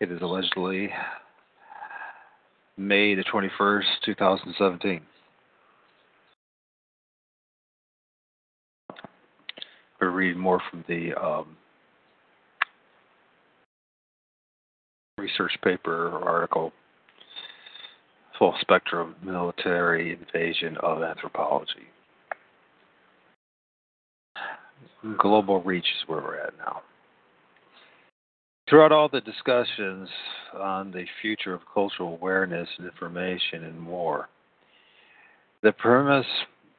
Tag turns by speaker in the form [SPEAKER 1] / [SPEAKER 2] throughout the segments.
[SPEAKER 1] It is allegedly May the 21st, 2017. We're reading more from the um, research paper article Full Spectrum Military Invasion of Anthropology. Global reach is where we're at now. Throughout all the discussions on the future of cultural awareness and information and more, the premise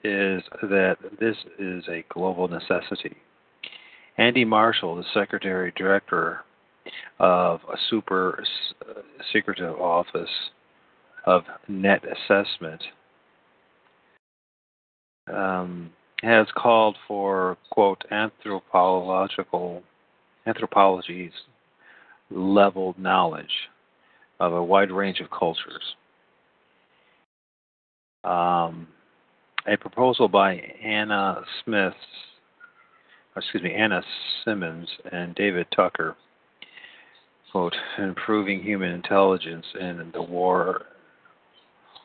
[SPEAKER 1] is that this is a global necessity. Andy Marshall, the Secretary Director of a super secretive office of net assessment, um, has called for, quote, anthropological anthropology's level knowledge of a wide range of cultures. Um, a proposal by Anna Smith, excuse me, Anna Simmons and David Tucker, quote, improving human intelligence in the war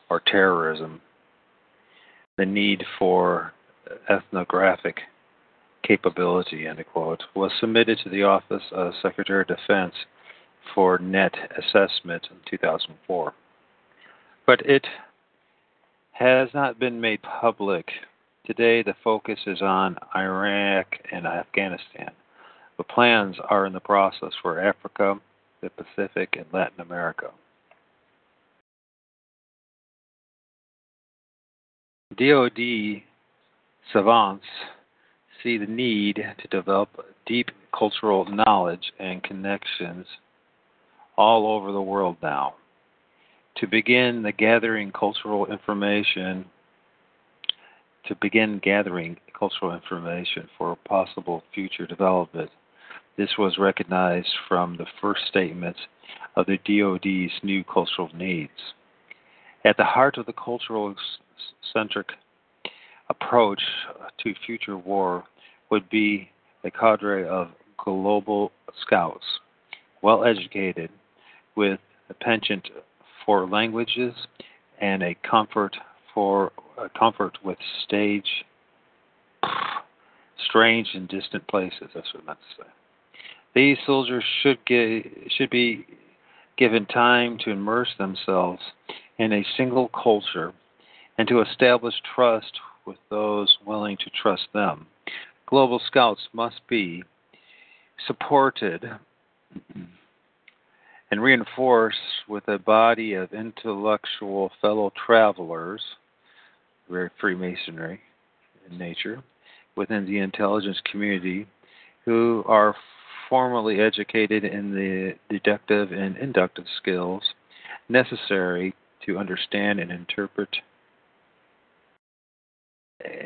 [SPEAKER 1] or terrorism, the need for ethnographic capability, end quote, was submitted to the Office of Secretary of Defense for net assessment in 2004. But it has not been made public. Today, the focus is on Iraq and Afghanistan. But plans are in the process for Africa, the Pacific, and Latin America. DoD savants see the need to develop deep cultural knowledge and connections all over the world now. To begin the gathering cultural information, to begin gathering cultural information for possible future development, this was recognized from the first statements of the DoD's new cultural needs. At the heart of the cultural centric approach to future war would be a cadre of global scouts, well educated, with a penchant for languages and a comfort for a comfort with stage strange and distant places. That's what I meant to say. These soldiers should get, should be given time to immerse themselves in a single culture and to establish trust with those willing to trust them. Global Scouts must be supported and reinforced with a body of intellectual fellow travelers, very Freemasonry in nature, within the intelligence community who are formally educated in the deductive and inductive skills necessary to understand and interpret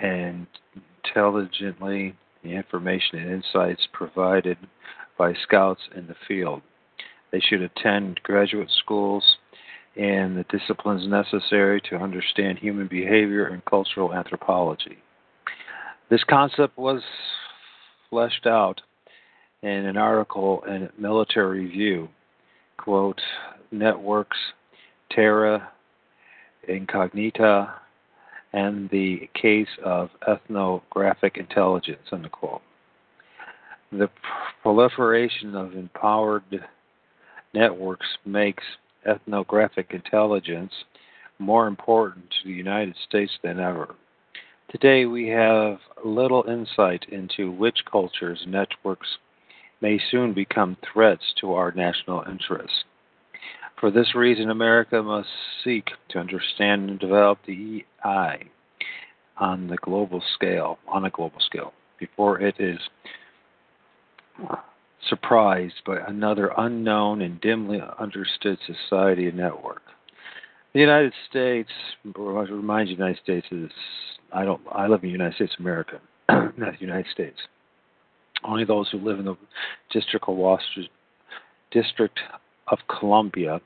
[SPEAKER 1] and intelligently the information and insights provided by scouts in the field. They should attend graduate schools in the disciplines necessary to understand human behavior and cultural anthropology. This concept was fleshed out in an article in Military Review, quote, Networks, Terra Incognita, and the case of ethnographic intelligence, unquote. The proliferation of empowered networks makes ethnographic intelligence more important to the United States than ever. Today, we have little insight into which cultures networks may soon become threats to our national interests. For this reason, America must seek to understand and develop the EI on the global scale, on a global scale, before it is surprised by another unknown and dimly understood society and network. The United States, I remind you, the United States is I don't I live in the United States of America, not the United States. Only those who live in the District of Washington, District of Columbia,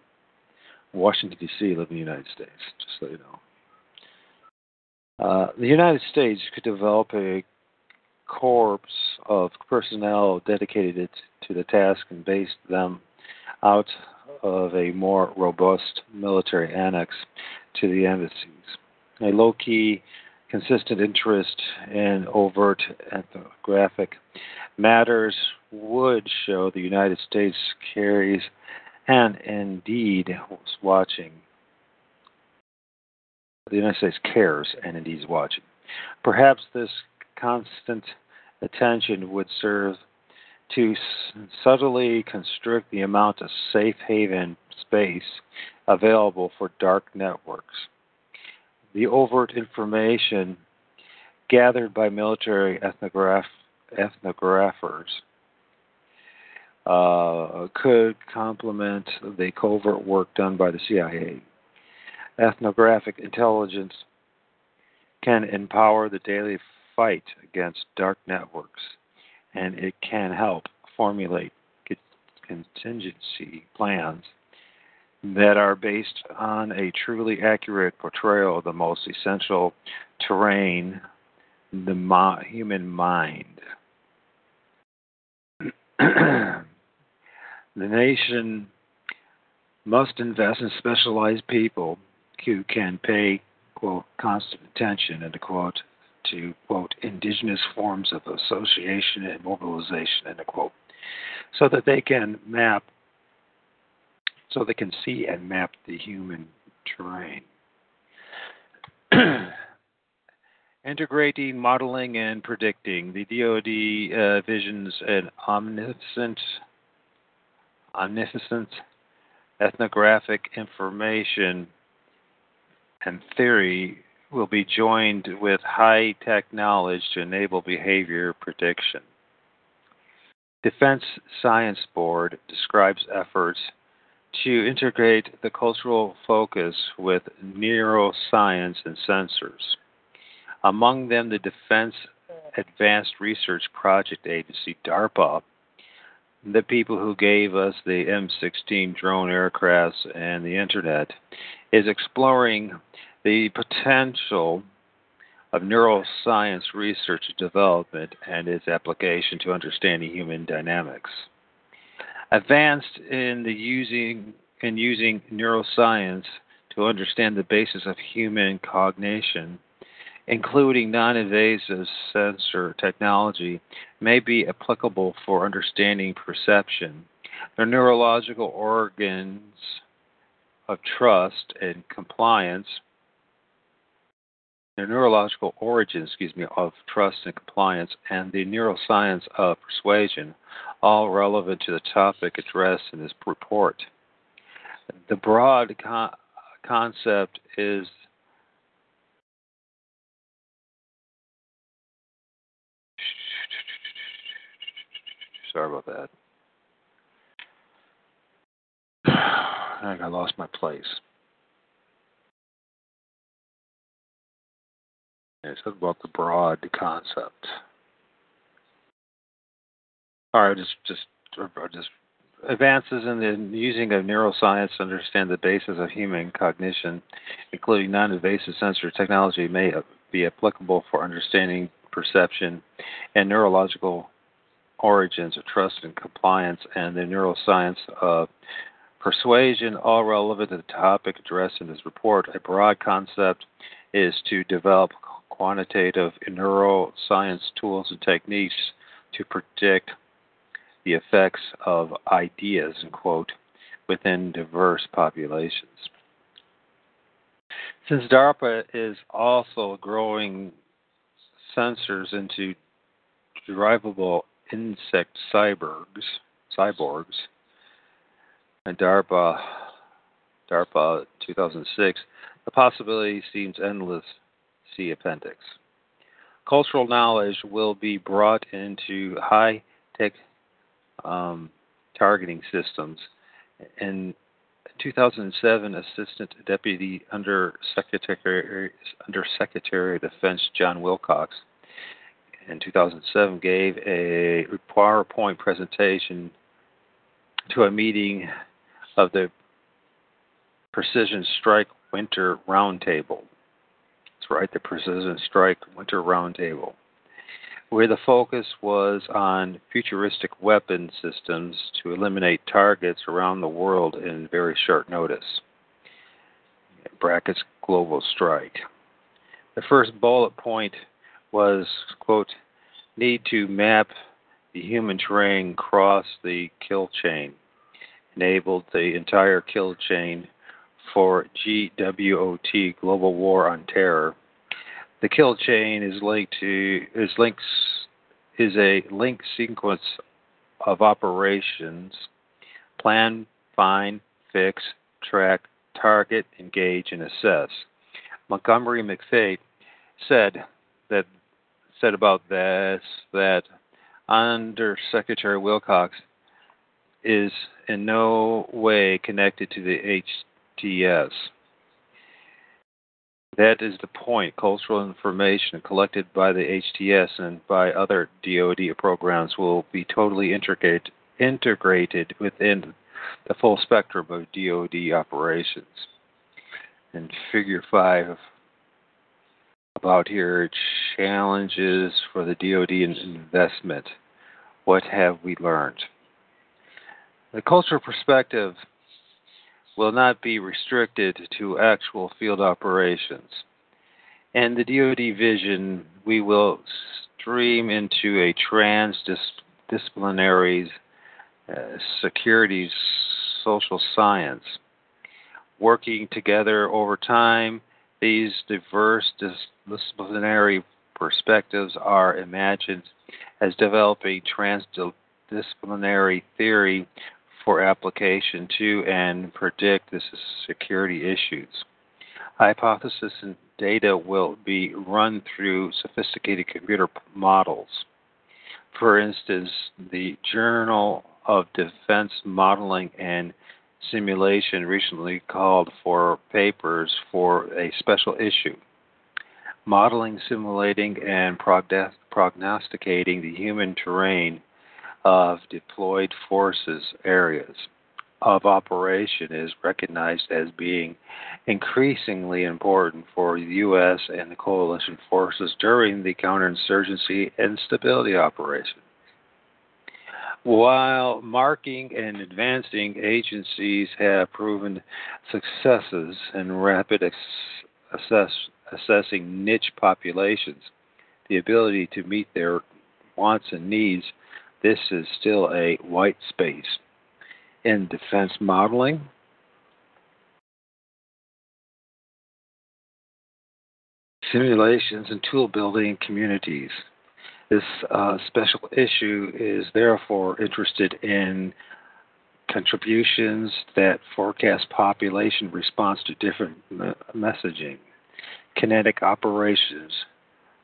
[SPEAKER 1] Washington D.C. live in the United States. Just so you know. Uh, the United States could develop a corps of personnel dedicated to the task and based them out of a more robust military annex to the embassies. A low key, consistent interest in overt ethnographic matters would show the United States carries and indeed was watching. The United States cares and indeed is watching. Perhaps this constant attention would serve to subtly constrict the amount of safe haven space available for dark networks. The overt information gathered by military ethnograph- ethnographers uh, could complement the covert work done by the CIA. Ethnographic intelligence can empower the daily fight against dark networks, and it can help formulate contingency plans that are based on a truly accurate portrayal of the most essential terrain, the human mind. the nation must invest in specialized people who can pay, quote, constant attention, end quote, to, quote, indigenous forms of association and mobilization, end quote, so that they can map, so they can see and map the human terrain. Integrating, modeling, and predicting. The DoD uh, visions an omniscient, omniscient ethnographic information and theory will be joined with high tech knowledge to enable behavior prediction. Defense Science Board describes efforts to integrate the cultural focus with neuroscience and sensors. Among them, the Defense Advanced Research Project Agency, DARPA, the people who gave us the M16 drone aircrafts and the internet, is exploring the potential of neuroscience research and development and its application to understanding human dynamics. Advanced in the using in using neuroscience to understand the basis of human cognition, including non-invasive sensor technology, may be applicable for understanding perception. The neurological organs of trust and compliance the neurological origin, excuse me, of trust and compliance, and the neuroscience of persuasion, all relevant to the topic addressed in this report. The broad con- concept is sorry about that. I I lost my place. It's about the broad concept. All right, just just just advances in the using of neuroscience to understand the basis of human cognition, including non-invasive sensor technology, may be applicable for understanding perception and neurological origins of trust and compliance, and the neuroscience of persuasion, all relevant to the topic addressed in this report. A broad concept is to develop quantitative neuroscience tools and techniques to predict the effects of ideas, quote, within diverse populations. Since DARPA is also growing sensors into drivable insect cyborgs, cyborgs, and DARPA DARPA 2006, the possibility seems endless. See appendix. Cultural knowledge will be brought into high tech um, targeting systems. In 2007, Assistant Deputy Under Secretary, Under Secretary of Defense John Wilcox in 2007 gave a PowerPoint presentation to a meeting of the Precision Strike Winter Roundtable. That's right, the Precision Strike Winter Roundtable, where the focus was on futuristic weapon systems to eliminate targets around the world in very short notice. Brackets Global Strike. The first bullet point was, quote, need to map the human terrain across the kill chain, enabled the entire kill chain for GWOT Global War on Terror. The kill chain is linked to is links is a link sequence of operations plan, find, fix, track, target, engage, and assess. Montgomery McFate said that said about this that Under Secretary Wilcox is in no way connected to the HTS. That is the point. Cultural information collected by the HTS and by other DoD programs will be totally integrate, integrated within the full spectrum of DoD operations. In Figure 5 about here challenges for the DoD investment. What have we learned? The cultural perspective will not be restricted to actual field operations. And the DoD vision, we will stream into a transdisciplinary uh, security social science, working together over time. These diverse disciplinary perspectives are imagined as developing transdisciplinary theory for application to and predict the security issues. Hypothesis and data will be run through sophisticated computer models. For instance, the Journal of Defense Modeling and Simulation recently called for papers for a special issue modeling, simulating, and prognosticating the human terrain of deployed forces areas of operation is recognized as being increasingly important for the U.S. and the coalition forces during the counterinsurgency and stability operation. While marking and advancing agencies have proven successes in rapid assess, assessing niche populations, the ability to meet their wants and needs, this is still a white space. In defense modeling, simulations and tool building communities. This uh, special issue is therefore interested in contributions that forecast population response to different messaging kinetic operations,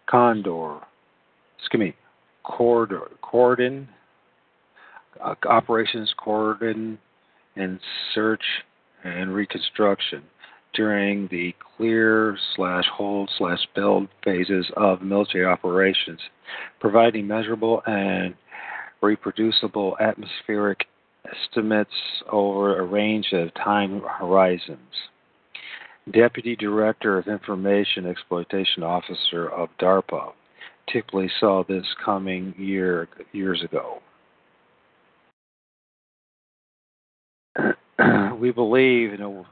[SPEAKER 1] Condor, excuse me, Cordon, uh, operations Cordon and search and reconstruction during the clear slash hold slash build phases of military operations, providing measurable and reproducible atmospheric estimates over a range of time horizons. Deputy Director of Information Exploitation Officer of DARPA, typically saw this coming year years ago. we believe you know,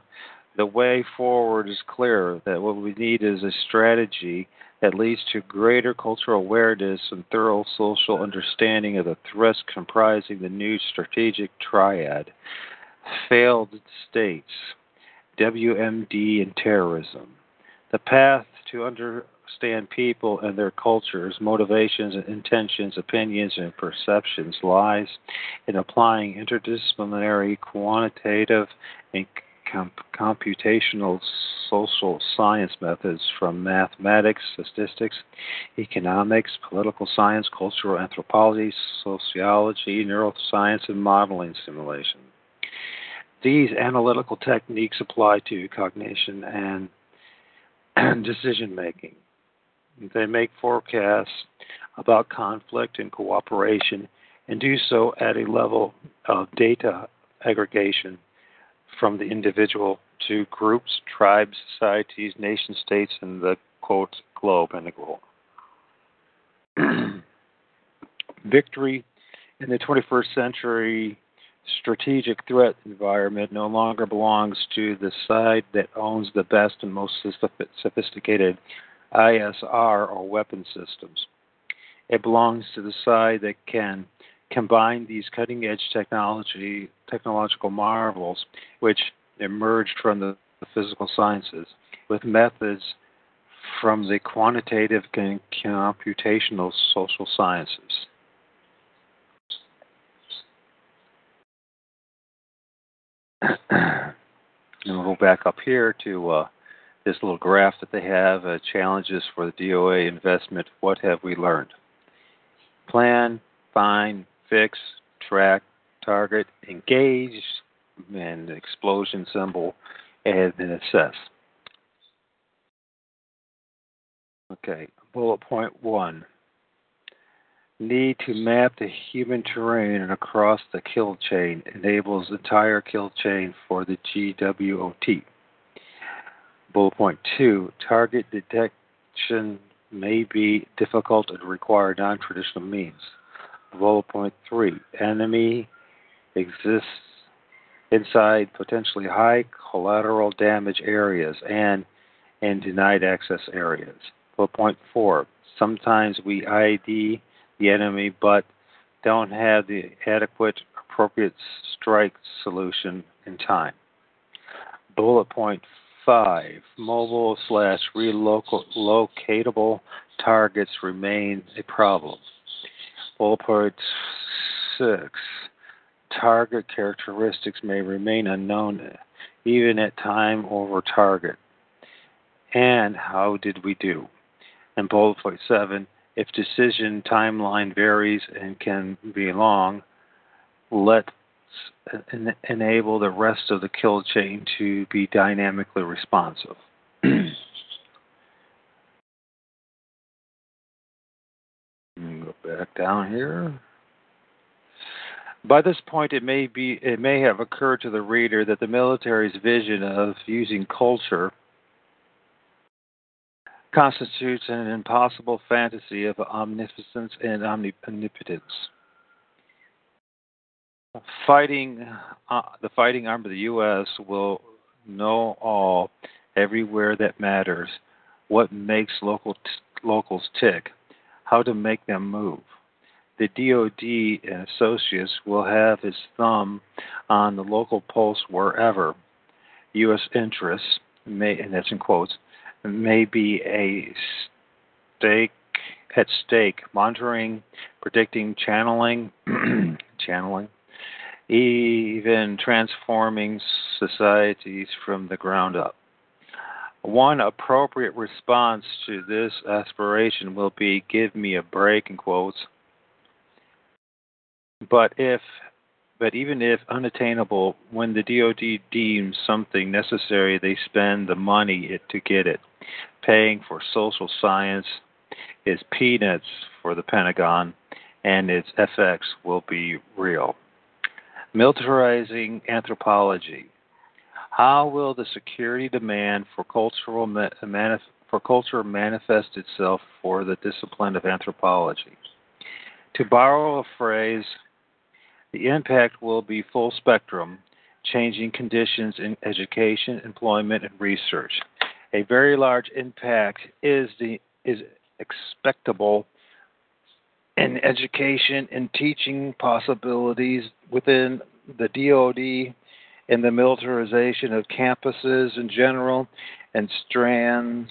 [SPEAKER 1] the way forward is clear that what we need is a strategy that leads to greater cultural awareness and thorough social understanding of the threats comprising the new strategic triad failed states WMD and terrorism. The path to understand people and their cultures, motivations, intentions, opinions, and perceptions lies in applying interdisciplinary, quantitative, and comp- computational social science methods from mathematics, statistics, economics, political science, cultural anthropology, sociology, neuroscience, and modeling simulation. These analytical techniques apply to cognition and decision making. They make forecasts about conflict and cooperation and do so at a level of data aggregation from the individual to groups, tribes, societies, nation states, and the quote globe and the globe. Victory in the 21st century strategic threat environment no longer belongs to the side that owns the best and most sophisticated ISR or weapon systems. It belongs to the side that can combine these cutting edge technology technological marvels which emerged from the, physical sciences with methods from the quantitative and computational social sciences. and we'll go back up here to uh, this little graph that they have uh, challenges for the DOA investment. What have we learned? Plan, find, fix, track, target, engage, and explosion symbol, and then assess. Okay, bullet point one. Need to map the human terrain and across the kill chain enables entire kill chain for the GWOT. Bullet point two. Target detection may be difficult and require non traditional means. Bullet point three. Enemy exists inside potentially high collateral damage areas and in denied access areas. Bullet point four. Sometimes we ID the enemy but don't have the adequate appropriate strike solution in time. Bullet point five mobile slash relocatable targets remain a problem. Bullet point six target characteristics may remain unknown even at time over target. And how did we do? And bullet point seven if decision timeline varies and can be long, let's enable the rest of the kill chain to be dynamically responsive. go back down here. By this point, it may be it may have occurred to the reader that the military's vision of using culture constitutes an impossible fantasy of omniscience and omnipotence. Fighting, uh, the fighting arm of the U.S. will know all, everywhere that matters, what makes local t- locals tick, how to make them move. The DoD and associates will have his thumb on the local pulse wherever U.S. interests, may, and that's in quotes, may be a stake at stake, monitoring, predicting, channeling, channeling, even transforming societies from the ground up. One appropriate response to this aspiration will be give me a break in quotes. But if but even if unattainable, when the DoD deems something necessary, they spend the money to get it. Paying for social science is peanuts for the Pentagon, and its effects will be real. Militarizing anthropology. How will the security demand for cultural manif- for culture manifest itself for the discipline of anthropology? To borrow a phrase the impact will be full spectrum, changing conditions in education, employment, and research. A very large impact is the is expectable in education and teaching possibilities within the DoD and the militarization of campuses in general and strands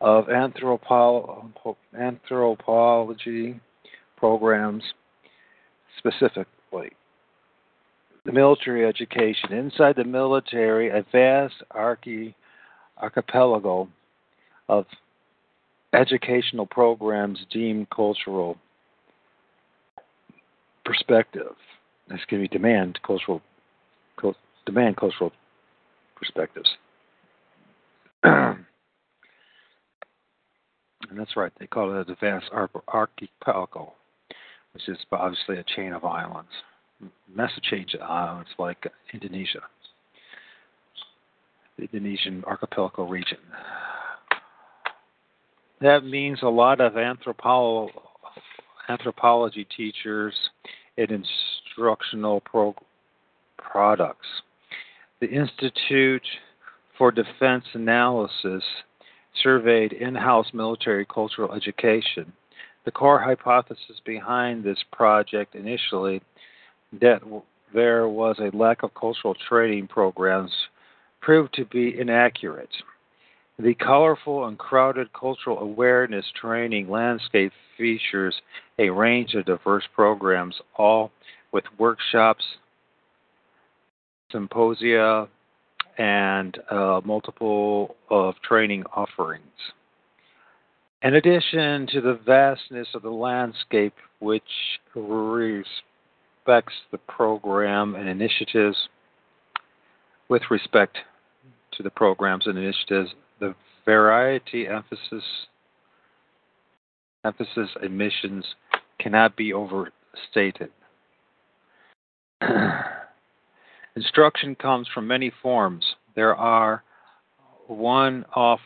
[SPEAKER 1] of anthropo- anthropology programs specifically. the military education. Inside the military, a vast archi- archipelago of educational programs deemed cultural perspective. Excuse me, demand cultural demand cultural perspectives. and that's right, they call it the vast archipelago, which is obviously a chain of islands. Massive chain of islands like Indonesia, the Indonesian archipelago region. That means a lot of anthropo- anthropology teachers and instructional pro- products. The Institute for Defense Analysis surveyed in house military cultural education. The core hypothesis behind this project initially that there was a lack of cultural training programs proved to be inaccurate. The colorful and crowded cultural awareness training landscape features a range of diverse programs, all with workshops, symposia, and uh, multiple of training offerings. In addition to the vastness of the landscape, which respects the program and initiatives, with respect to the programs and initiatives, the variety emphasis emphasis emissions cannot be overstated. Instruction comes from many forms. There are one off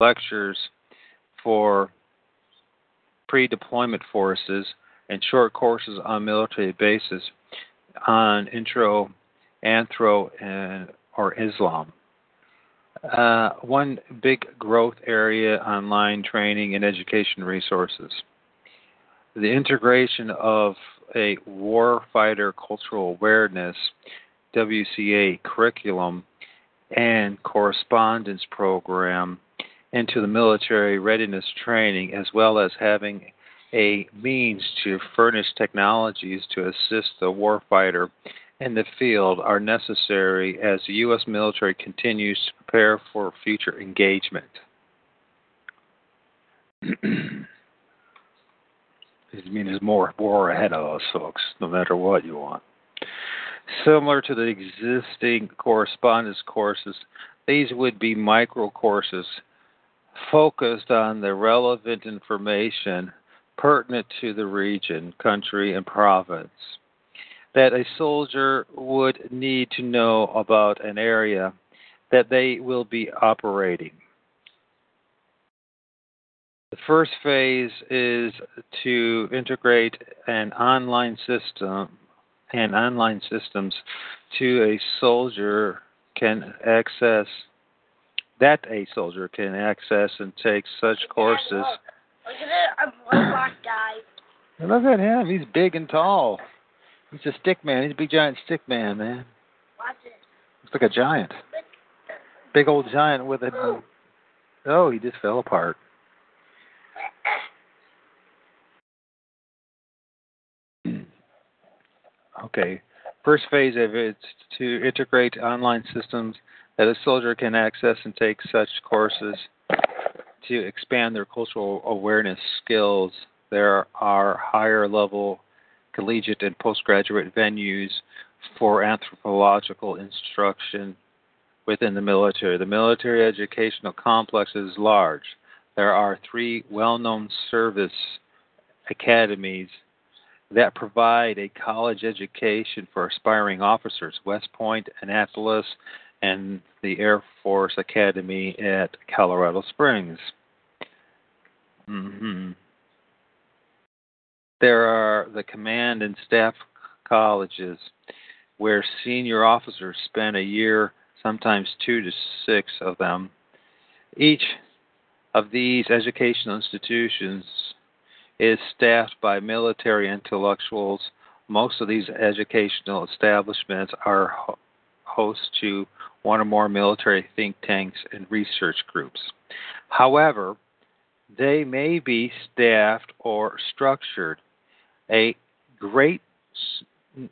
[SPEAKER 1] lectures for pre deployment forces and short courses on military bases on intro, anthro, and or Islam. Uh, one big growth area online training and education resources. The integration of a warfighter cultural awareness WCA curriculum and correspondence program into the military readiness training, as well as having a means to furnish technologies to assist the warfighter in the field are necessary as the U.S. military continues to prepare for future engagement. I mean, there's more war ahead of us, folks, no matter what you want. Similar to the existing correspondence courses, these would be micro courses focused on the relevant information pertinent to the region, country, and province that a soldier would need to know about an area that they will be operating. The first phase is to integrate an online system and online systems to a soldier can access that a soldier can access and take such courses. Look
[SPEAKER 2] at a black guy.
[SPEAKER 1] Look at him. He's big and tall. He's a stick man. He's a big giant stick man, man.
[SPEAKER 2] Watch it.
[SPEAKER 1] Looks like a giant. Big old giant with a. Oh, oh he just fell apart. Okay. First phase of it is to integrate online systems that a soldier can access and take such courses to expand their cultural awareness skills. There are higher level collegiate and postgraduate venues for anthropological instruction within the military. The military educational complex is large. There are three well known service academies that provide a college education for aspiring officers West Point, Annapolis, and the Air Force Academy at Colorado Springs. Mm-hmm. There are the command and staff colleges where senior officers spend a year, sometimes two to six of them. Each of these educational institutions is staffed by military intellectuals. Most of these educational establishments are ho- host to one or more military think tanks and research groups. However, they may be staffed or structured. A great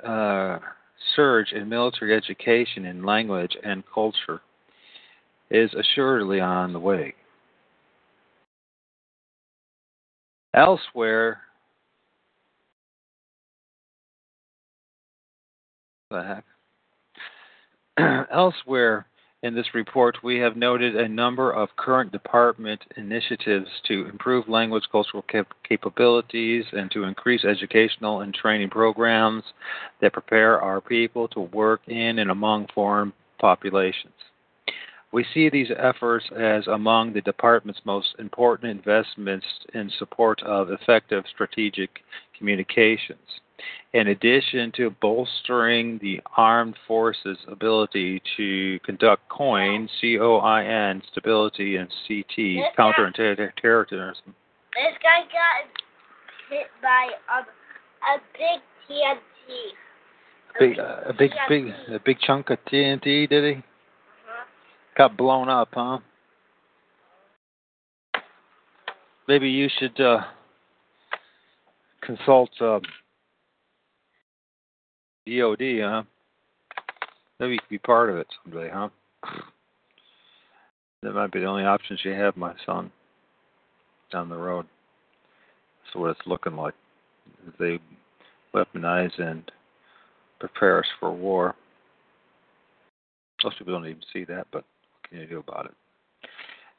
[SPEAKER 1] uh, surge in military education in language and culture is assuredly on the way. Elsewhere, the heck? Elsewhere in this report, we have noted a number of current department initiatives to improve language cultural cap- capabilities and to increase educational and training programs that prepare our people to work in and among foreign populations. We see these efforts as among the department's most important investments in support of effective strategic communications. In addition to bolstering the armed forces' ability to conduct COIN, C-O-I-N, stability, and CT, counterterrorism.
[SPEAKER 2] This guy got hit by um, a big TNT.
[SPEAKER 1] Big, uh, a big, big, a big chunk of TNT, did he? Got blown up, huh? Maybe you should uh, consult uh, DOD, huh? Maybe you could be part of it someday, huh? That might be the only options you have, my son, down the road. That's what it's looking like. They weaponize and prepare us for war. Most people don't even see that, but you do about it?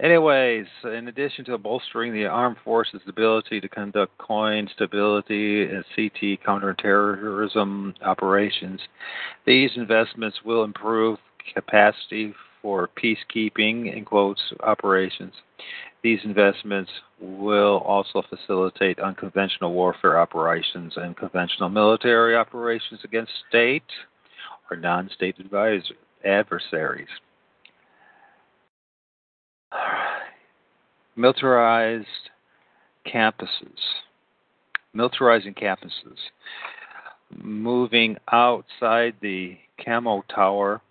[SPEAKER 1] Anyways, in addition to bolstering the armed forces' ability to conduct COIN stability and CT counterterrorism operations, these investments will improve capacity for peacekeeping in quotes operations. These investments will also facilitate unconventional warfare operations and conventional military operations against state or non-state advisor, adversaries. Militarized campuses. Militarizing campuses. Moving outside the Camo Tower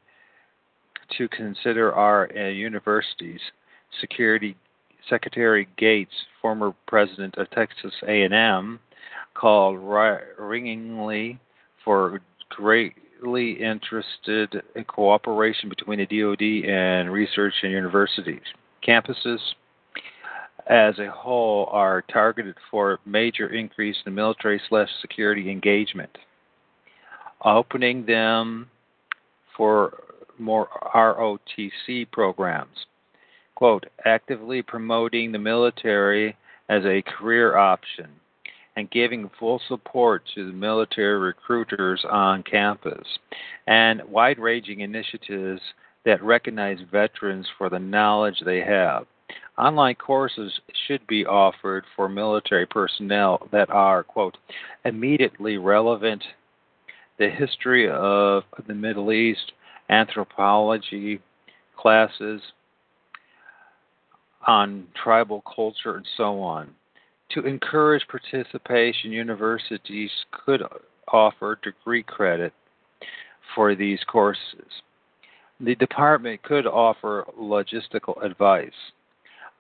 [SPEAKER 1] to consider our uh, universities. Security Secretary Gates, former president of Texas A&M, called ringingly for greatly interested in cooperation between the DoD and research and universities campuses as a whole are targeted for major increase in military slash security engagement. Opening them for more ROTC programs. Quote, actively promoting the military as a career option and giving full support to the military recruiters on campus and wide ranging initiatives that recognize veterans for the knowledge they have. Online courses should be offered for military personnel that are, quote, immediately relevant, the history of the Middle East, anthropology classes on tribal culture, and so on. To encourage participation, universities could offer degree credit for these courses. The department could offer logistical advice.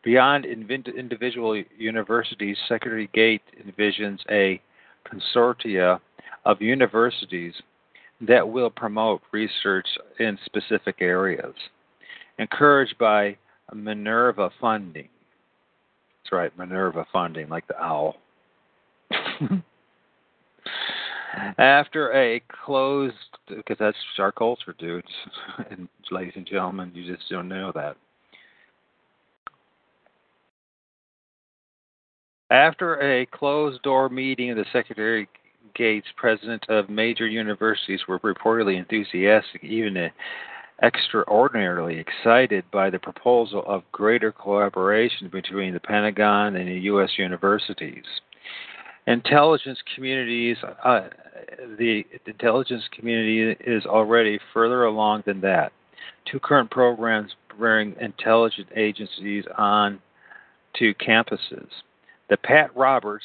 [SPEAKER 1] Beyond individual universities, Secretary Gate envisions a consortia of universities that will promote research in specific areas, encouraged by Minerva funding. That's right, Minerva funding, like the owl. After a closed, because that's our culture, dudes and ladies and gentlemen, you just don't know that. After a closed door meeting the Secretary Gates, president of major universities, were reportedly enthusiastic, even extraordinarily excited by the proposal of greater collaboration between the Pentagon and the U.S. universities intelligence communities uh, the intelligence community is already further along than that. Two current programs bring intelligence agencies on to campuses. The pat roberts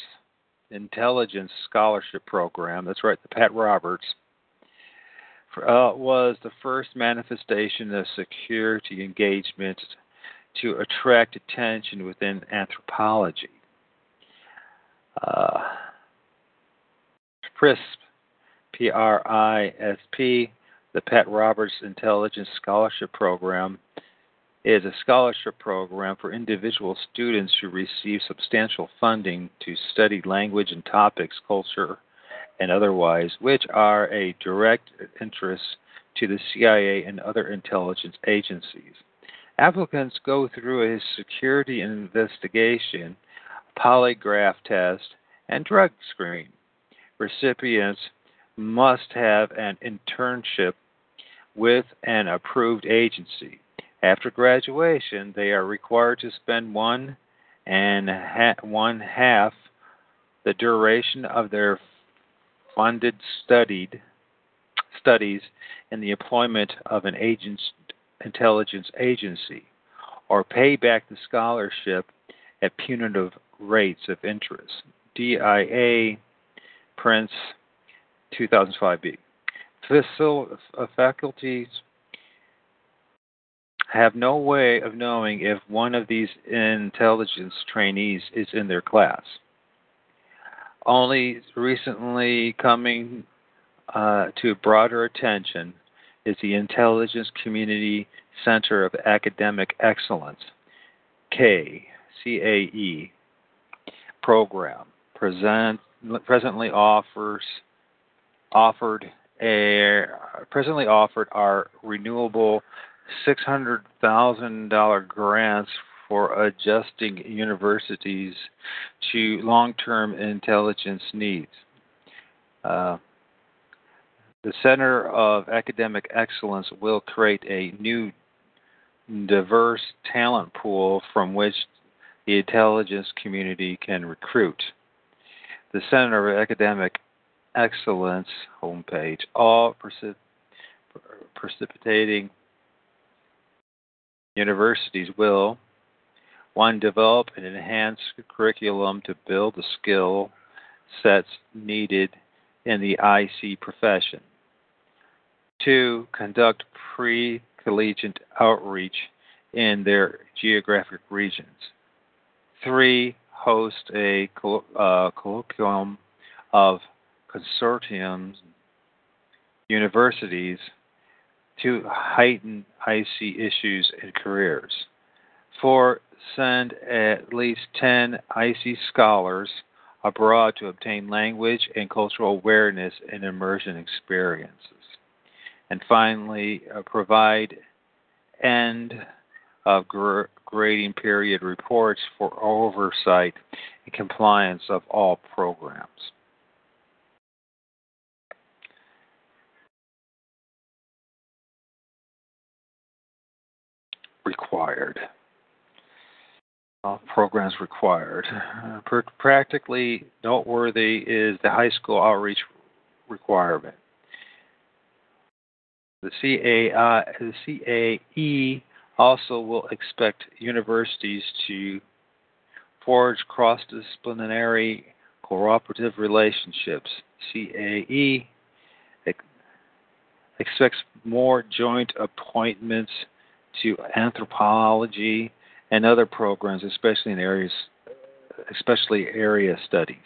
[SPEAKER 1] intelligence scholarship program that's right the pat roberts uh, was the first manifestation of security engagement to attract attention within anthropology uh, PRISP, PRISP, the Pat Roberts Intelligence Scholarship Program, is a scholarship program for individual students who receive substantial funding to study language and topics, culture, and otherwise, which are a direct interest to the CIA and other intelligence agencies. Applicants go through a security investigation, polygraph test, and drug screen. Recipients must have an internship with an approved agency. After graduation, they are required to spend one and ha- one half the duration of their funded studied studies in the employment of an intelligence agency, or pay back the scholarship at punitive rates of interest. DIA Prince 2005b. Facil- uh, faculties have no way of knowing if one of these intelligence trainees is in their class. Only recently coming uh, to broader attention is the Intelligence Community Center of Academic Excellence, KCAE program. Present, presently offers offered a presently offered are renewable $600,000 grants for adjusting universities to long term intelligence needs. Uh, the Center of Academic Excellence will create a new diverse talent pool from which the intelligence community can recruit. The Center of Academic Excellence homepage, all precip- precipitating universities will one develop an enhanced curriculum to build the skill sets needed in the IC profession. Two, conduct pre collegiate outreach in their geographic regions. Three, host a uh, colloquium of consortiums, universities to heighten IC issues and careers. Four, send at least 10 IC scholars abroad to obtain language and cultural awareness and immersion experiences. And finally, uh, provide end of gr- grading period reports for oversight and compliance of all programs. required. Uh, programs required. Uh, practically noteworthy is the high school outreach requirement. The CAE also will expect universities to forge cross disciplinary cooperative relationships. CAE ex- expects more joint appointments to anthropology and other programs, especially in areas, especially area studies.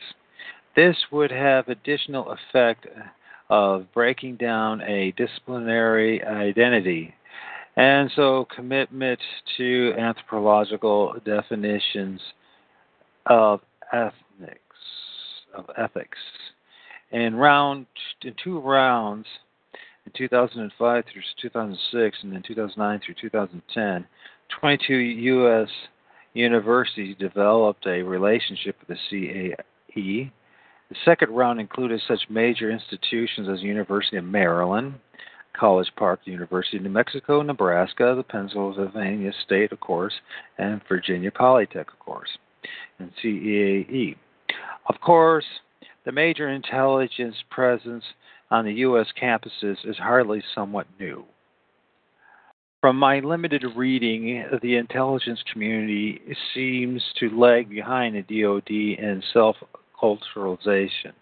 [SPEAKER 1] This would have additional effect of breaking down a disciplinary identity, and so commitment to anthropological definitions of ethnics of ethics. In round in two rounds, in 2005 through 2006, and then 2009 through 2010, 22 U.S. universities developed a relationship with the CAE. The second round included such major institutions as University of Maryland, College Park University, of New Mexico, Nebraska, the Pennsylvania State, of course, and Virginia Polytech, of course, and CAE. Of course, the major intelligence presence on the U.S. campuses is hardly somewhat new. From my limited reading, the intelligence community seems to lag behind the DoD in self culturalization.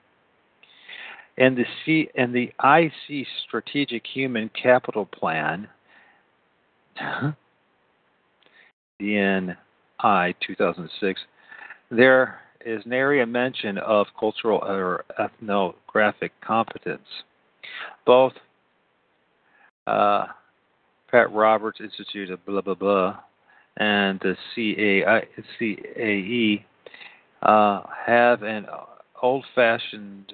[SPEAKER 1] And the, C, and the IC Strategic Human Capital Plan, the NI 2006, there is nary a mention of cultural or ethnographic competence. Both uh, Pat Roberts Institute of blah blah blah and the CAI, CAE uh, have an old-fashioned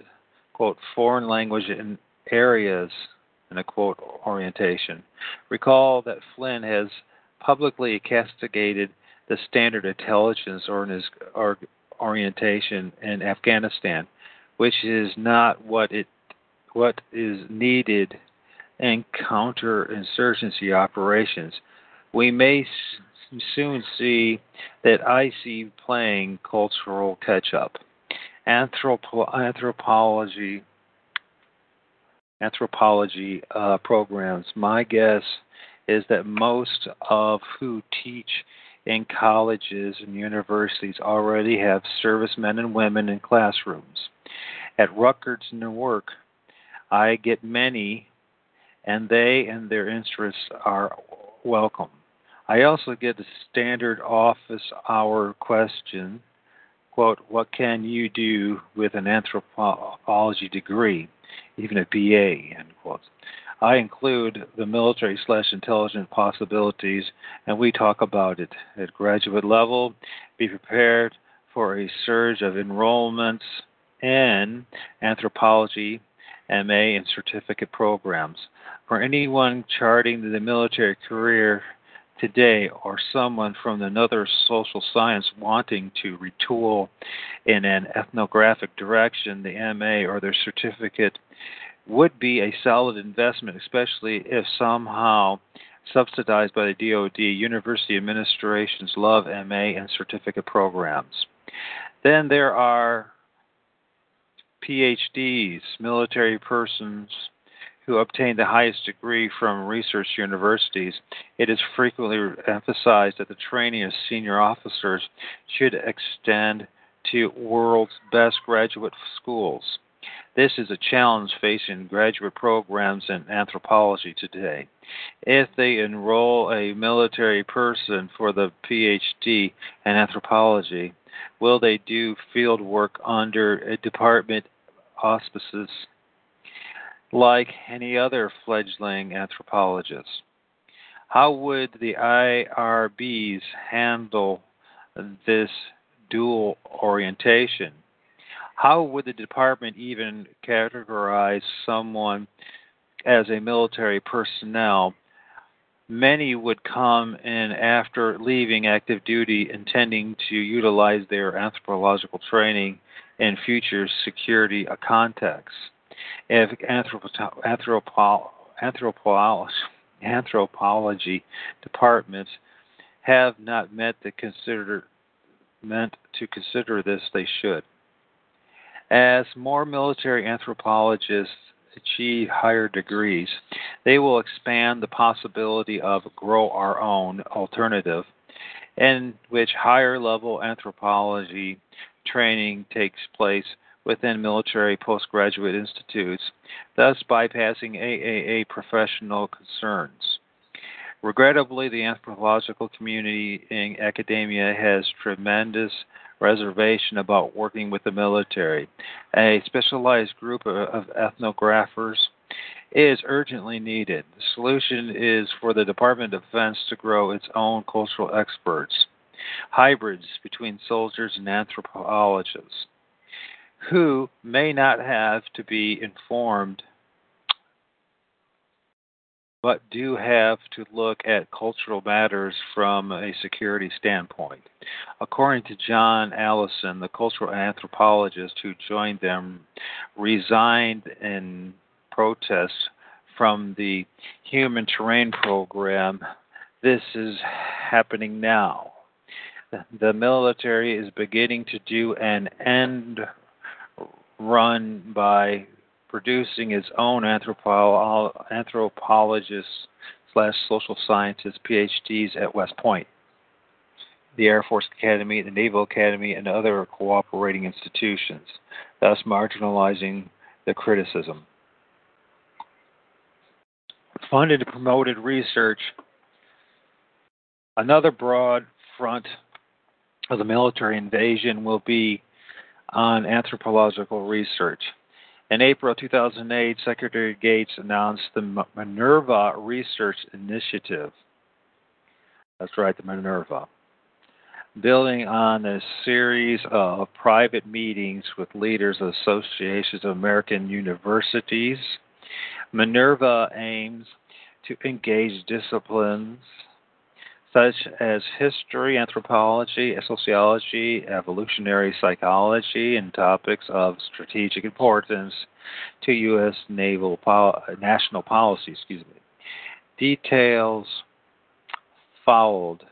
[SPEAKER 1] quote foreign language in areas in a quote orientation. Recall that Flynn has publicly castigated the standard intelligence or his or orientation in Afghanistan, which is not what it what is needed in counterinsurgency operations. We may soon see that IC playing cultural catch up. Anthropo- anthropology anthropology uh, programs. My guess is that most of who teach in colleges and universities already have servicemen and women in classrooms. At Rutgers, Newark, I get many, and they and their interests are welcome. I also get a standard office hour question quote, What can you do with an anthropology degree, even a BA? End quote. I include the military slash intelligence possibilities, and we talk about it at graduate level. Be prepared for a surge of enrollments in anthropology, MA, and certificate programs. For anyone charting the military career today or someone from another social science wanting to retool in an ethnographic direction, the MA or their certificate would be a solid investment, especially if somehow subsidized by the DoD. University administrations love MA and certificate programs. Then there are PhDs, military persons who obtain the highest degree from research universities, it is frequently emphasized that the training of senior officers should extend to world's best graduate schools. This is a challenge facing graduate programs in anthropology today. If they enroll a military person for the PhD in anthropology, will they do field work under a department auspices like any other fledgling anthropologist. How would the IRBs handle this dual orientation? How would the department even categorize someone as a military personnel? Many would come in after leaving active duty intending to utilize their anthropological training in future security contexts anthropology departments have not met the consider meant to consider this, they should. As more military anthropologists achieve higher degrees, they will expand the possibility of grow our own alternative in which higher level anthropology training takes place within military postgraduate institutes, thus bypassing AAA professional concerns. Regrettably, the anthropological community in academia has tremendous reservation about working with the military. A specialized group of ethnographers is urgently needed. The solution is for the Department of Defense to grow its own cultural experts, hybrids between soldiers and anthropologists who may not have to be informed but do have to look at cultural matters from a security standpoint. According to John Allison, the cultural anthropologist who joined them resigned in protest from the Human Terrain Program. This is happening now. The military is beginning to do an end run by producing its own anthropo- anthropologists slash social scientists PhDs at West Point, the Air Force Academy, the Naval Academy, and other cooperating institutions, thus marginalizing the criticism. Funded and promoted research. Another broad front of the military invasion will be on anthropological research. In April 2008, Secretary Gates announced the Minerva Research Initiative. That's right, the Minerva. Building on a series of private meetings with leaders of associations of American universities, Minerva aims to engage disciplines such as history, anthropology, sociology, evolutionary psychology, and topics of strategic importance to U.S. naval national policy. Excuse me. Details followed.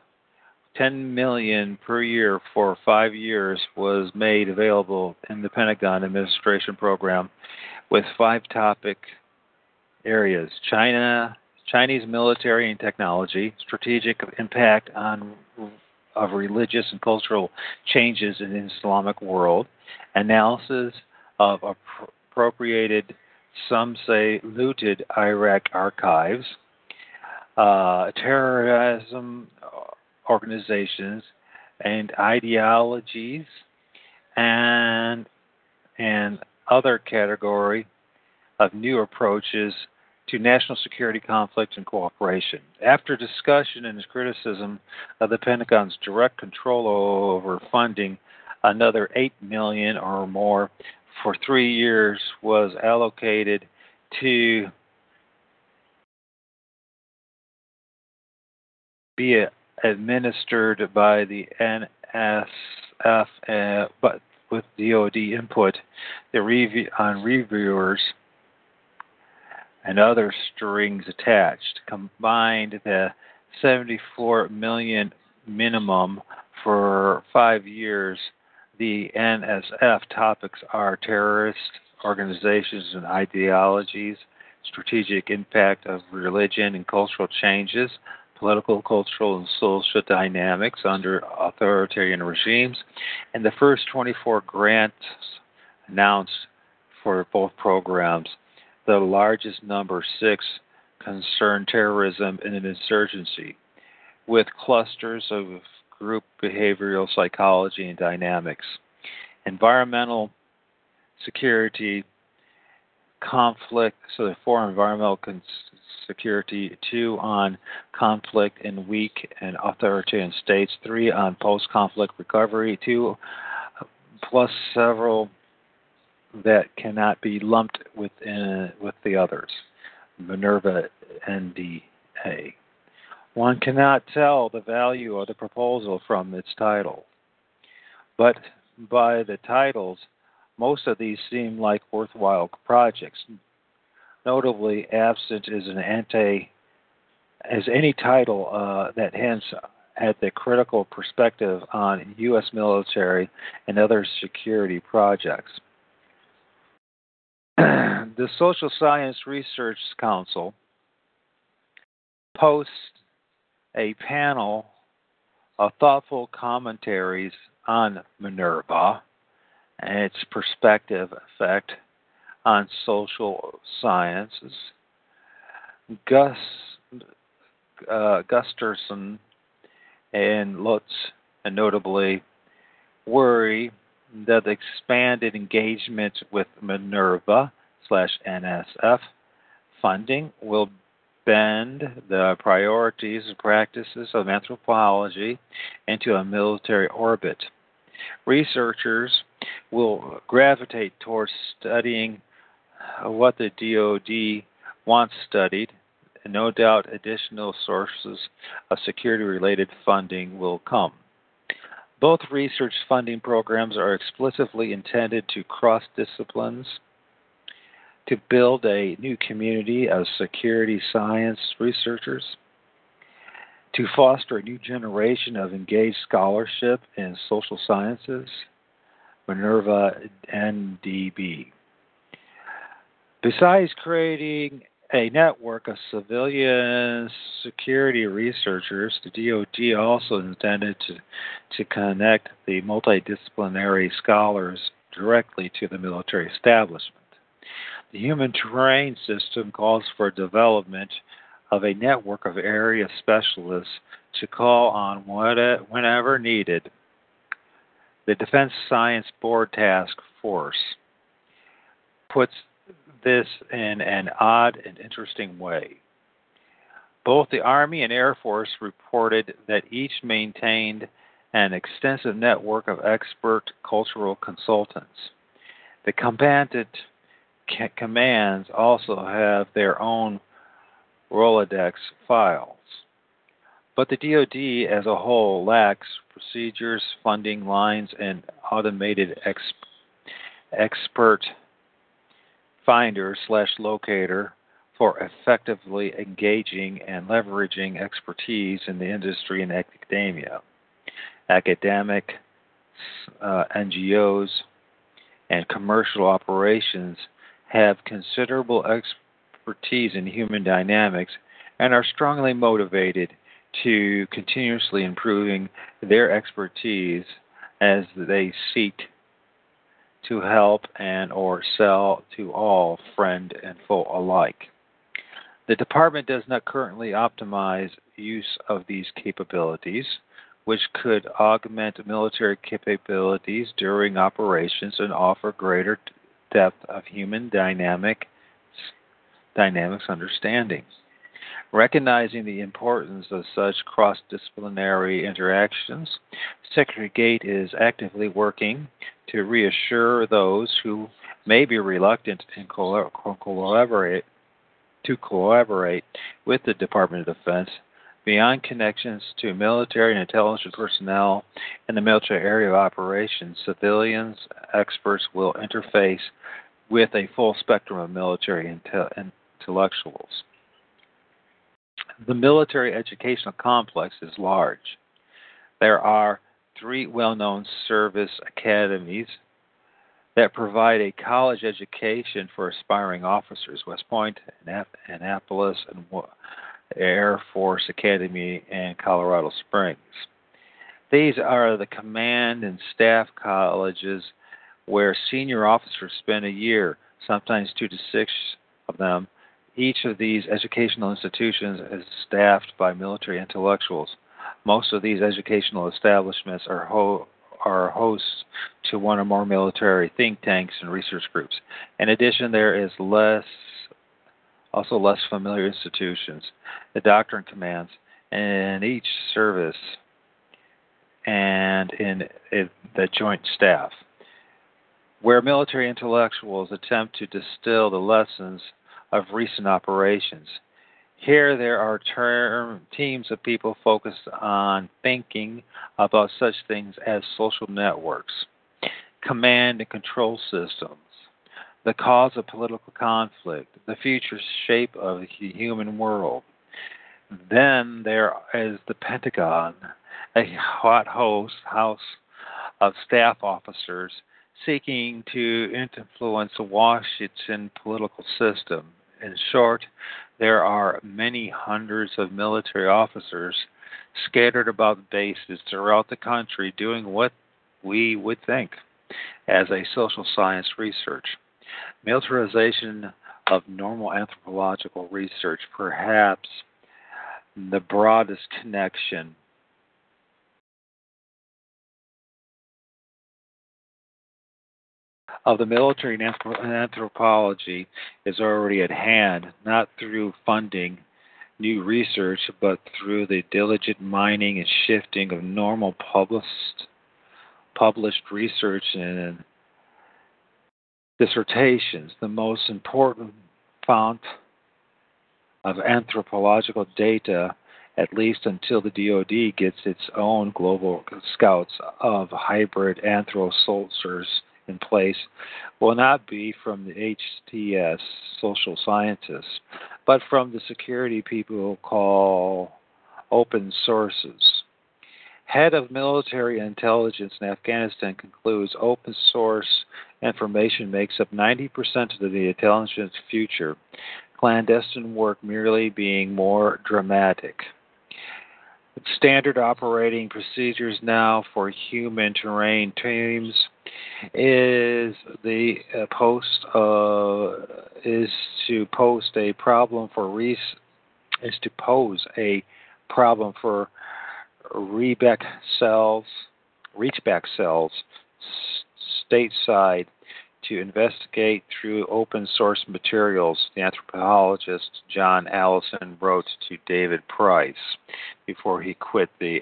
[SPEAKER 1] 10 million per year for five years was made available in the Pentagon administration program with five topic areas China, Chinese military and technology, strategic impact on of religious and cultural changes in the Islamic world, analysis of appropriated, some say looted Iraq archives, uh, terrorism organizations and ideologies, and and other category of new approaches to national security conflict and cooperation. After discussion and criticism of the Pentagon's direct control over funding, another 8 million or more for 3 years was allocated to be administered by the NSF uh, but with DoD input the review on reviewers and other strings attached. Combined, the 74 million minimum for five years. The NSF topics are terrorist organizations and ideologies, strategic impact of religion and cultural changes, political, cultural, and social dynamics under authoritarian regimes, and the first 24 grants announced for both programs the largest number, six, concern terrorism and an insurgency, with clusters of group behavioral psychology and dynamics. Environmental security, conflict, so the four environmental security, two on conflict in weak and authoritarian states, three on post conflict recovery, two plus several that cannot be lumped within, with the others. Minerva NDA. One cannot tell the value of the proposal from its title, but by the titles, most of these seem like worthwhile projects. Notably, absent is an anti as any title uh, that hints at the critical perspective on U.S. military and other security projects. the Social Science Research Council posts a panel of thoughtful commentaries on Minerva and its perspective effect on social sciences. Gus uh, Gusterson and Lutz, and notably, worry that expanded engagement with Minerva slash NSF funding will bend the priorities and practices of anthropology into a military orbit. Researchers will gravitate towards studying what the DoD wants studied, no doubt additional sources of security related funding will come. Both research funding programs are explicitly intended to cross disciplines, to build a new community of security science researchers, to foster a new generation of engaged scholarship in social sciences, Minerva NDB. Besides creating a network of civilian security researchers, the DoD also intended to, to connect the multidisciplinary scholars directly to the military establishment. The human terrain system calls for development of a network of area specialists to call on whenever needed. The Defense Science Board Task Force puts this in an odd and interesting way. Both the Army and Air Force reported that each maintained an extensive network of expert cultural consultants. The combatant commands also have their own Rolodex files. But the DoD as a whole lacks procedures, funding lines, and automated expert finder slash locator for effectively engaging and leveraging expertise in the industry and academia. Academic, uh, NGOs, and commercial operations have considerable expertise in human dynamics and are strongly motivated to continuously improving their expertise as they seek to help and or sell to all friend and foe alike. The department does not currently optimize use of these capabilities, which could augment military capabilities during operations and offer greater depth of human dynamic dynamics understanding. Recognizing the importance of such cross disciplinary interactions, Secretary Gate is actively working to reassure those who may be reluctant to collaborate, to collaborate with the Department of Defense beyond connections to military and intelligence personnel in the military area of operations, civilians, experts will interface with a full spectrum of military intellectuals. The military educational complex is large. There are three well known service academies that provide a college education for aspiring officers West Point, Annapolis, and Air Force Academy in Colorado Springs. These are the command and staff colleges where senior officers spend a year, sometimes two to six of them, each of these educational institutions is staffed by military intellectuals. Most of these educational establishments are, ho- are hosts to one or more military think tanks and research groups. In addition, there is less, also less familiar institutions, the doctrine commands, in each service and in, in the joint staff, where military intellectuals attempt to distill the lessons of recent operations. Here, there are term, teams of people focused on thinking about such things as social networks, command and control systems, the cause of political conflict, the future shape of the human world. Then there is the Pentagon, a hot host house of staff officers seeking to influence the Washington political system in short, there are many hundreds of military officers scattered about bases throughout the country doing what we would think as a social science research. Militarization of normal anthropological research, perhaps the broadest connection of the military and anthropology is already at hand, not through funding new research, but through the diligent mining and shifting of normal published, published research and dissertations. The most important fount of anthropological data, at least until the DoD gets its own global scouts of hybrid anthrosoldiers in place will not be from the HTS social scientists, but from the security people call open sources. Head of military intelligence in Afghanistan concludes open source information makes up 90% of the intelligence future, clandestine work merely being more dramatic. Standard operating procedures now for human terrain teams is the uh, post uh, is to post a problem for re- is to pose a problem for reback cells, reachback cells stateside to investigate through open source materials, the anthropologist John Allison wrote to David Price before he quit the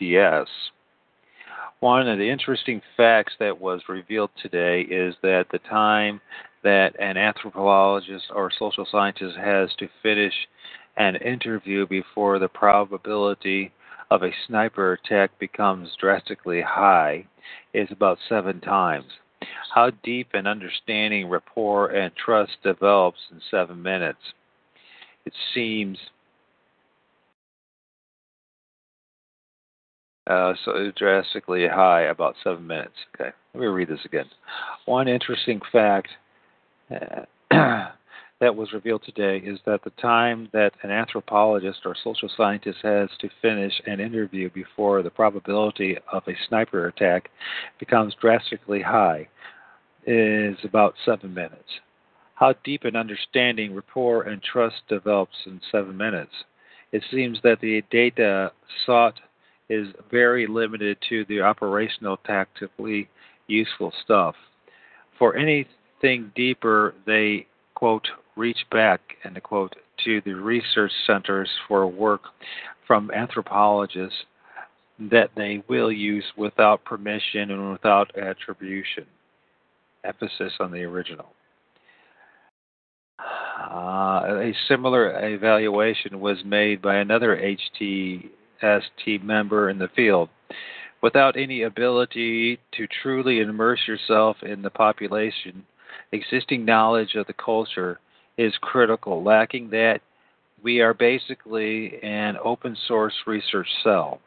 [SPEAKER 1] HTS. One of the interesting facts that was revealed today is that the time that an anthropologist or social scientist has to finish an interview before the probability of a sniper attack becomes drastically high is about seven times. How deep an understanding, rapport, and trust develops in seven minutes. It seems Uh, so drastically high, about seven minutes. Okay, let me read this again. One interesting fact uh, that was revealed today is that the time that an anthropologist or social scientist has to finish an interview before the probability of a sniper attack becomes drastically high is about seven minutes. How deep an understanding, rapport, and trust develops in seven minutes. It seems that the data sought is very limited to the operational, tactically useful stuff. For anything deeper, they, quote, reach back, end quote, to the research centers for work from anthropologists that they will use without permission and without attribution. Emphasis on the original. Uh, a similar evaluation was made by another HT as team member in the field. Without any ability to truly immerse yourself in the population, existing knowledge of the culture is critical. Lacking that, we are basically an open source research cell.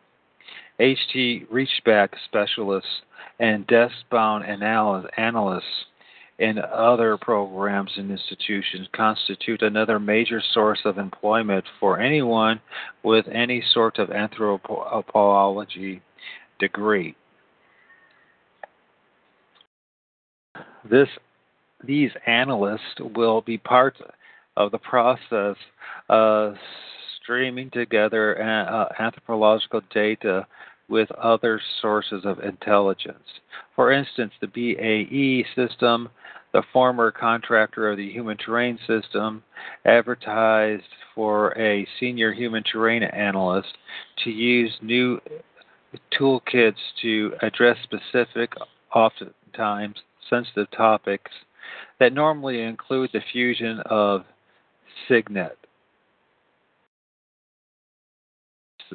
[SPEAKER 1] HT Reachback specialists and desk bound analysts in other programs and institutions constitute another major source of employment for anyone with any sort of anthropology degree. This, these analysts will be part of the process of streaming together uh, anthropological data with other sources of intelligence. For instance, the BAE system the former contractor of the Human Terrain System, advertised for a senior human terrain analyst to use new toolkits to address specific, oftentimes sensitive topics that normally include the fusion of SIGINT.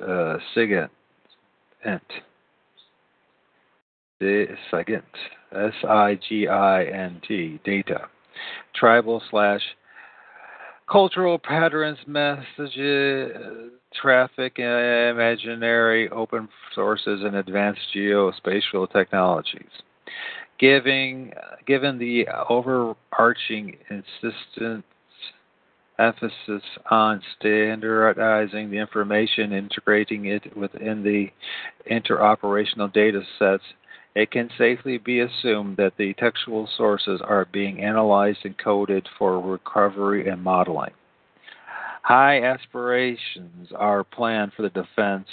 [SPEAKER 1] Uh. SIGINT. S I G I N T, data. Tribal slash cultural patterns, messages, traffic, imaginary, open sources, and advanced geospatial technologies. Giving, given the overarching insistent emphasis on standardizing the information, integrating it within the interoperational data sets, it can safely be assumed that the textual sources are being analyzed and coded for recovery and modeling. High aspirations are planned for the Defense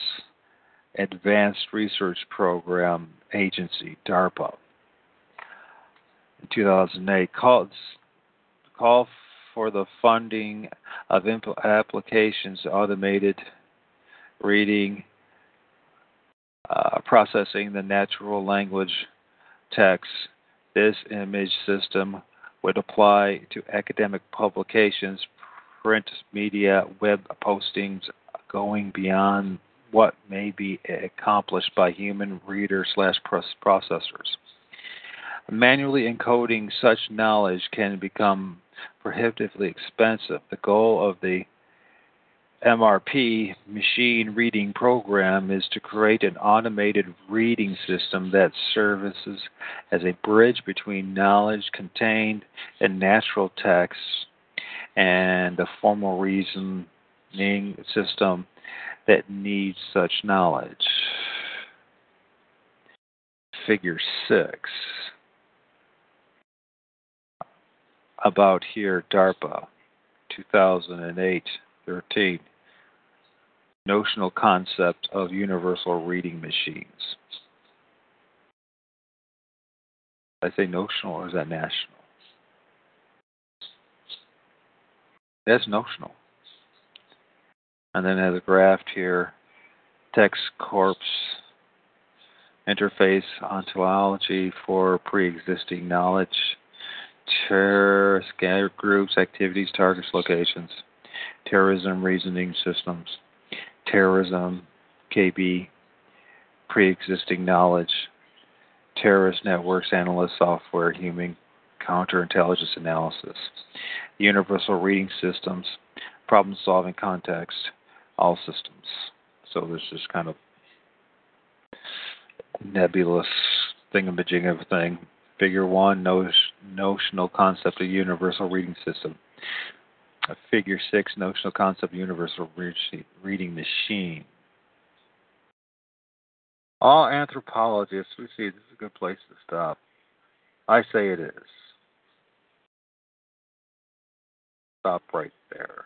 [SPEAKER 1] Advanced Research Program Agency, DARPA. In 2008, calls call for the funding of applications automated reading uh, processing the natural language text, this image system would apply to academic publications, print media, web postings, going beyond what may be accomplished by human readers slash processors. Manually encoding such knowledge can become prohibitively expensive. The goal of the MRP machine reading program is to create an automated reading system that services as a bridge between knowledge contained in natural text and the formal reasoning system that needs such knowledge. Figure 6. About here, DARPA, 2008. 13. Notional concept of universal reading machines. I say notional or is that national? That's notional. And then has a graph here, text corpus interface ontology for pre-existing knowledge, terror, scattered groups, activities, targets, locations, terrorism, reasoning systems, terrorism, KB, pre-existing knowledge, terrorist networks, analyst software, human counterintelligence analysis, universal reading systems, problem-solving context, all systems. So there's this is kind of nebulous thingamajig of a thing. Figure one, notional concept of universal reading system. Figure six, notional concept of universal reading machine. All anthropologists, we see this is a good place to stop. I say it is. Stop right there.